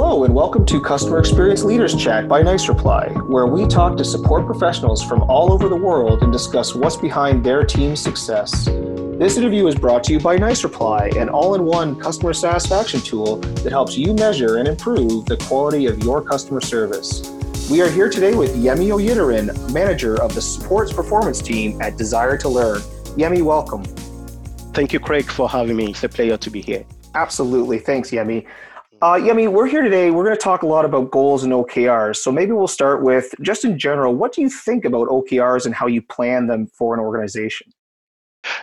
Hello, and welcome to Customer Experience Leaders Chat by Nicereply, where we talk to support professionals from all over the world and discuss what's behind their team's success. This interview is brought to you by Nicereply, an all in one customer satisfaction tool that helps you measure and improve the quality of your customer service. We are here today with Yemi Oyitaran, manager of the Supports Performance Team at Desire to Learn. Yemi, welcome. Thank you, Craig, for having me. It's a pleasure to be here. Absolutely. Thanks, Yemi. Uh, Yemi, we're here today. We're going to talk a lot about goals and OKRs. So maybe we'll start with just in general, what do you think about OKRs and how you plan them for an organization?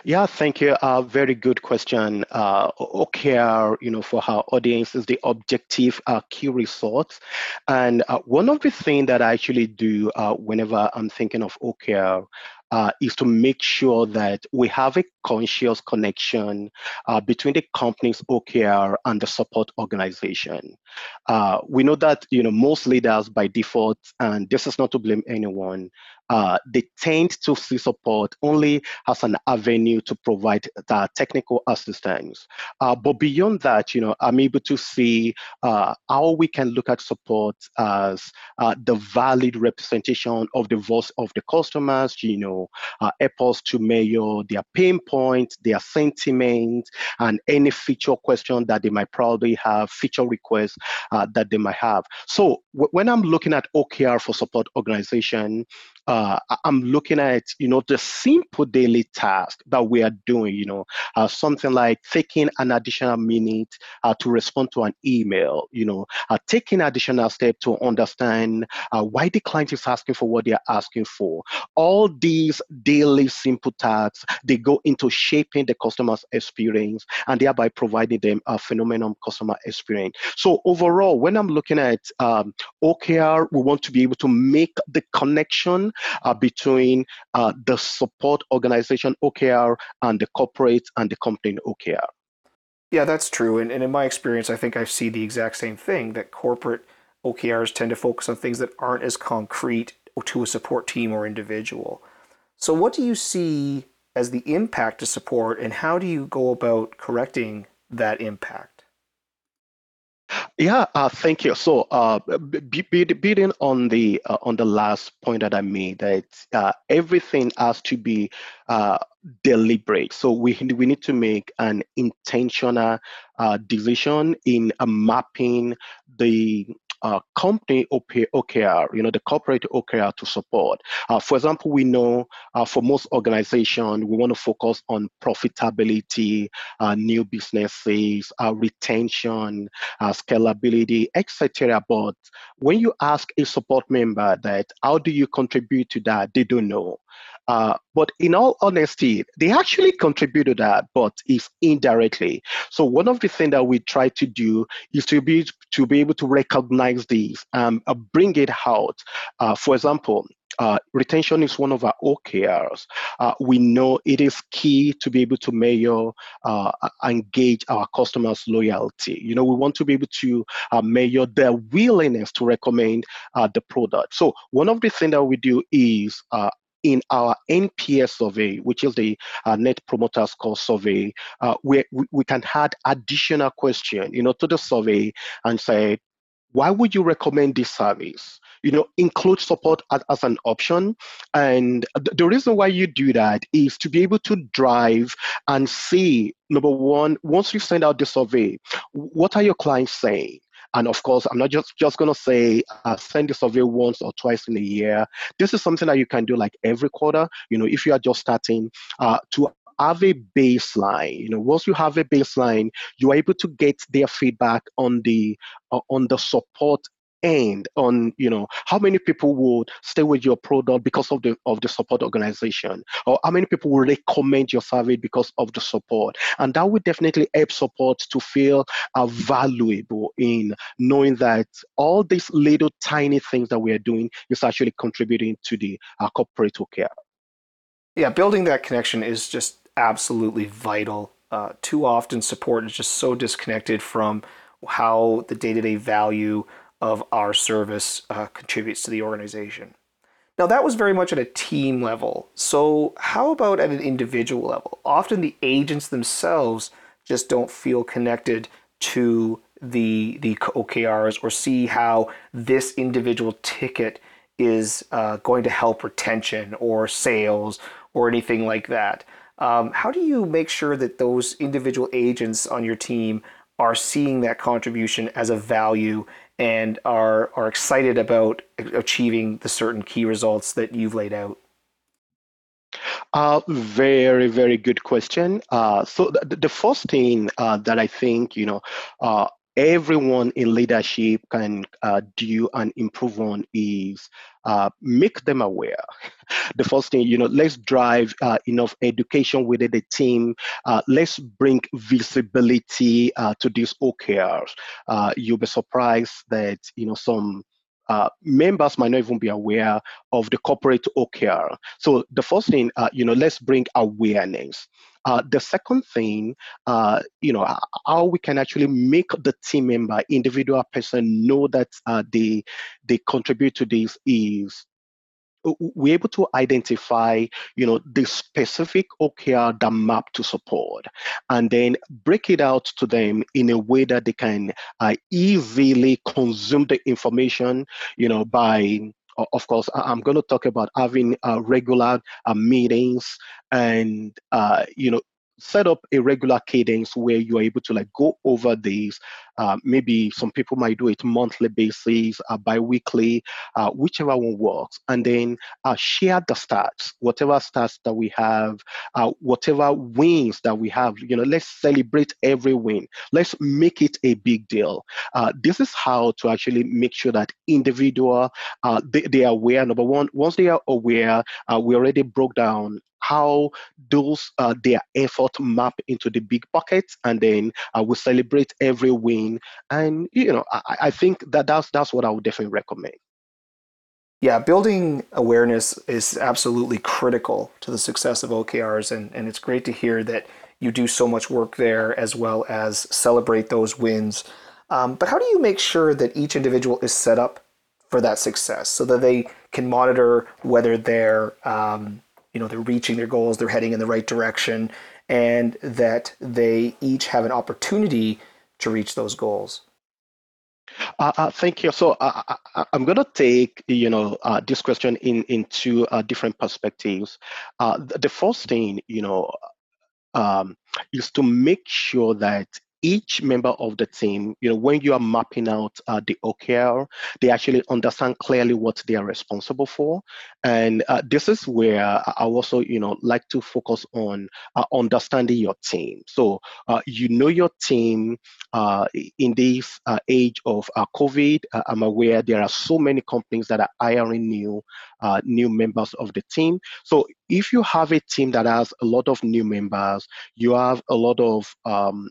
Yeah, thank you. Uh, very good question. Uh, OKR, you know, for our audience is the objective uh, key results. And uh, one of the things that I actually do uh, whenever I'm thinking of OKR uh, is to make sure that we have a conscious connection uh, between the company's OKR and the support organization. Uh, we know that you know most leaders by default, and this is not to blame anyone, uh, they tend to see support only as an avenue to provide the technical assistance. Uh, but beyond that, you know, I'm able to see uh, how we can look at support as uh, the valid representation of the voice of the customers, you know, uh, help us to measure their pain points, their sentiment, and any feature question that they might probably have, feature requests uh, that they might have. So w- when I'm looking at OKR for support organization, uh, I'm looking at you know the simple daily task that we are doing. You know, uh, something like taking an additional minute uh, to respond to an email. You know, uh, taking additional step to understand uh, why the client is asking for what they are asking for. All these daily simple tasks they go into shaping the customer's experience and thereby providing them a phenomenal customer experience. So overall, when I'm looking at um, OKR, we want to be able to make the connection uh, between uh, the support organization OKR and the corporate and the company OKR. Yeah, that's true. And, and in my experience, I think I see the exact same thing that corporate OKRs tend to focus on things that aren't as concrete to a support team or individual. So, what do you see as the impact to support, and how do you go about correcting that impact? Yeah, uh, thank you. So, uh, building on the uh, on the last point that I made, that uh, everything has to be uh, deliberate. So we we need to make an intentional uh, decision in mapping the uh, company OKR, you know, the corporate OKR to support. Uh, for example, we know uh, for most organizations, we want to focus on profitability, uh, new businesses, uh, retention, uh, scalability, etc. But when you ask a support member that, how do you contribute to that? They don't know. Uh, but in all honesty, they actually contribute to that, but it's indirectly. So one of the things that we try to do is to be to be able to recognize these, and uh, bring it out. Uh, for example, uh, retention is one of our OKRs. Uh, we know it is key to be able to measure, uh, engage our customers' loyalty. You know, we want to be able to measure their willingness to recommend the product. So one of the things that we do is in our NPS survey, which is the uh, Net Promoter Score survey, uh, we, we can add additional question, you know, to the survey and say, why would you recommend this service? You know, include support as, as an option. And th- the reason why you do that is to be able to drive and see, number one, once you send out the survey, what are your clients saying? And of course, I'm not just, just going to say uh, send the survey once or twice in a year. This is something that you can do like every quarter. You know, if you are just starting uh, to have a baseline you know once you have a baseline you are able to get their feedback on the uh, on the support end on you know how many people would stay with your product because of the of the support organization? Or how many people will recommend your service because of the support? And that would definitely help support to feel uh, valuable in knowing that all these little tiny things that we are doing is actually contributing to the uh, corporate OKR. Yeah building that connection is just absolutely vital. Uh, too often support is just so disconnected from how the day-to-day value of our service uh, contributes to the organization. Now, that was very much at a team level. So, how about at an individual level? Often the agents themselves just don't feel connected to the the OKRs or see how this individual ticket is uh, going to help retention or sales or anything like that. Um, how do you make sure that those individual agents on your team are seeing that contribution as a value and are are excited about achieving the certain key results that you've laid out? Uh, very, very good question. Uh, so the, the first thing uh, that I think, you know, uh, everyone in leadership can uh, do and improve on is uh, make them aware. the first thing, you know, let's drive uh, enough education within the team. Uh, let's bring visibility uh, to these OKRs. Uh, you'll be surprised that, you know, some uh, members might not even be aware of the corporate OKR. So the first thing, uh, you know, let's bring awareness. Uh, the second thing, uh, you know, how we can actually make the team member, individual person, know that uh, they they contribute to this is we're able to identify, you know, the specific OKR that map to support, and then break it out to them in a way that they can uh, easily consume the information, you know, by of course, I'm going to talk about having uh, regular uh, meetings and, uh, you know, set up a regular cadence where you are able to like go over these uh, maybe some people might do it monthly basis uh, bi-weekly uh, whichever one works. And then uh, share the stats. Whatever stats that we have uh, whatever wins that we have you know let's celebrate every win. Let's make it a big deal. Uh, this is how to actually make sure that individual they, they are aware number one once they are aware we already broke down how those uh, their effort map into the big pockets, and then uh, we celebrate every win. And you know, I, I think that that's that's what I would definitely recommend. Yeah, building awareness is absolutely critical to the success of OKRs, and, and it's great to hear that you do so much work there as well as celebrate those wins. Um, but how do you make sure that each individual is set up for that success so that they can monitor whether they're um, you know they're reaching their goals, they're heading in the right direction, and that they each have an opportunity to reach those goals. Uh, uh, thank you. So uh, I, am going to take you know uh, this question in into uh, different perspectives. Uh, the first thing you know um, is to make sure that each member of the team, you know, when you are mapping out uh, the OKR, they actually understand clearly what they are responsible for. And uh, this is where I also, you know, like to focus on uh, understanding your team. So uh, you know your team uh, in this uh, age of COVID. I'm aware there are so many companies that are hiring new new members of the team. So if you have a team that has a lot of new members, you have a lot of um,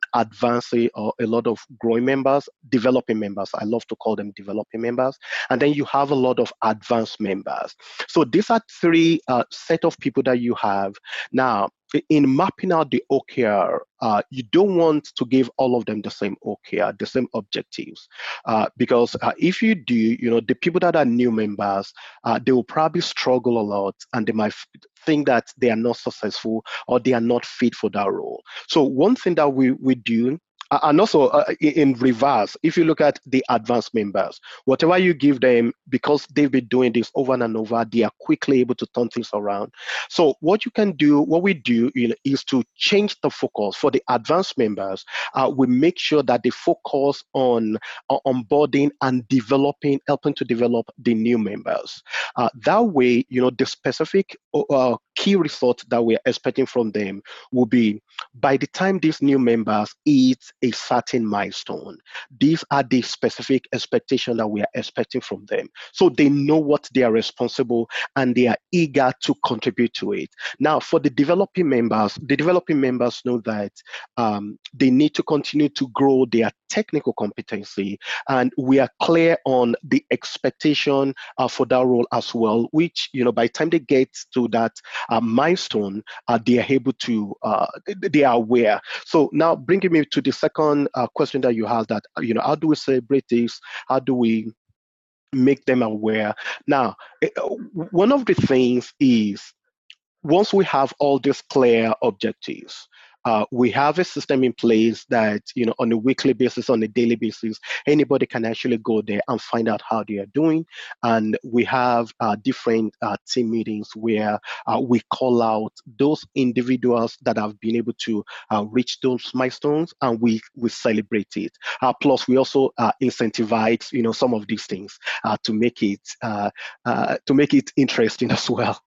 or a lot of growing members, developing members. I love to call them developing members. And then you have a lot of advanced members. So these are three uh, set of people that you have. Now, in mapping out the OKR, uh, you don't want to give all of them the same OKR, the same objectives, uh, because uh, if you do, you know, the people that are new members, uh, they will probably struggle a lot, and they might think that they are not successful or they are not fit for that role. So one thing that we we do and also uh, in reverse, if you look at the advanced members, whatever you give them, because they've been doing this over and over, they are quickly able to turn things around. So what you can do, what we do you know, is to change the focus for the advanced members. Uh, we make sure that they focus on uh, onboarding and developing, helping to develop the new members. Uh, that way, you know, the specific uh, key results that we're expecting from them will be by the time these new members hit a certain milestone, these are the specific expectations that we are expecting from them. So they know what they are responsible and they are eager to contribute to it. Now, for the developing members, the developing members know that um, they need to continue to grow their technical competency, and we are clear on the expectation uh, for that role as well. Which you know, by the time they get to that uh, milestone, uh, they are able to, uh, they are aware. So now bringing me to the second uh, question that you have that, you know, how do we celebrate this? How do we make them aware? Now, eh, one of the things is once we have all these clear objectives, uh, we have a system in place that you know on a weekly basis, on a daily basis, anybody can actually go there and find out how they are doing. And we have uh, different uh, team meetings where uh, we call out those individuals that have been able to uh, reach those milestones, and we we celebrate it. plus, we also incentivize you know some of these things to make it to make it interesting as well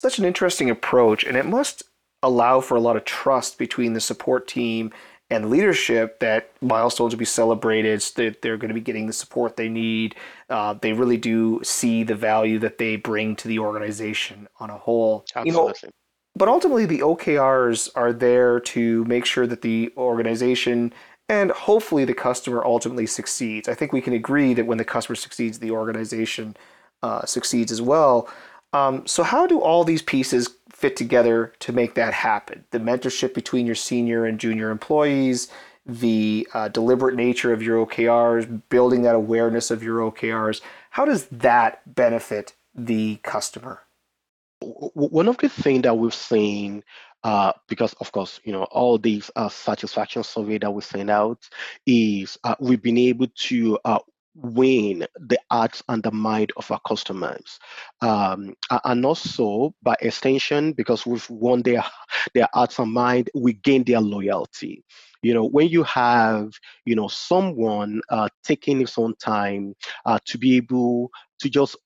such an interesting approach, and it must allow for a lot of trust between the support team and leadership that milestones will be celebrated, that they're going to be getting the support they need. Uh, they really do see the value that they bring to the organization on a whole. Absolutely. You know, but ultimately, the OKRs are there to make sure that the organization and hopefully the customer ultimately succeeds. I think we can agree that when the customer succeeds, the organization uh, succeeds as well. Um, so, how do all these pieces fit together to make that happen? The mentorship between your senior and junior employees, the uh, deliberate nature of your OKRs, building that awareness of your OKRs. How does that benefit the customer? One of the things that we've seen uh, because of course, you know, all these uh, satisfaction survey that we send out is uh, we've been able to uh, win the hearts and the mind of our customers. Um, and also by extension because we've won their their hearts and mind we gain their loyalty. You know when you have you know someone uh, taking his own time uh, to be able to just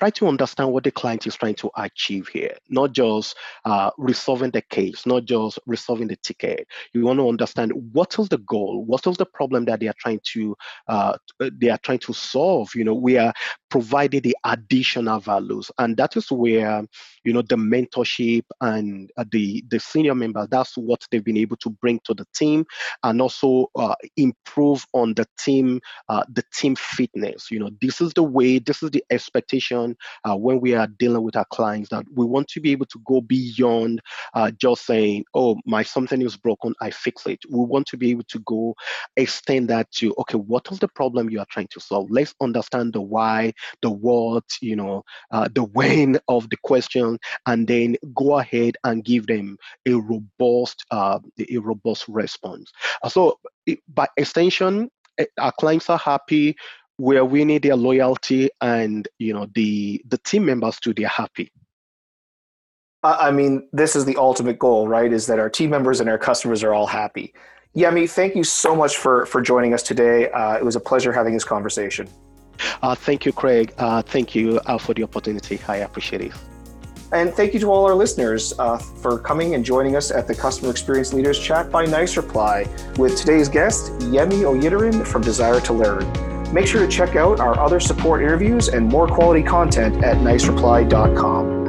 try to understand what the client is trying to achieve here, not just uh, resolving the case, not just resolving the ticket. You want to understand what is the goal, what is the problem that they are trying to uh, they are trying to solve. You know, we are providing the additional values, and that is where you know the mentorship and uh, the the senior members. That's what they've been able to bring to the team, and also uh, improve on the team uh, the team fitness. You know, this is the way, this is the expectation uh, when we are dealing with our clients that we want to be able to go beyond uh, just saying, oh, my something is broken, I fix it. We want to be able to go extend that to, okay, what is the problem you are trying to solve? Let's understand the why, the what, you know, uh, the when of the question, and then go ahead and give them a robust, uh, a robust response. Uh, so by extension, eh, our clients are happy. We're winning their loyalty and you know the the team members too they're happy. I mean this is the ultimate goal right is that our team members and our customers are all happy. Yemi thank you so much for for joining us today. Uh, it was a pleasure having this conversation. Uh, thank you craig. Uh, thank you uh, for the opportunity. I appreciate it and thank you to all our listeners uh, for coming and joining us at the Customer Experience Leaders Chat by Nicereply with today's guest, Yemi Oyidiran from Desire to Learn. Make sure to check out our other support interviews and more quality content at nicereply.com.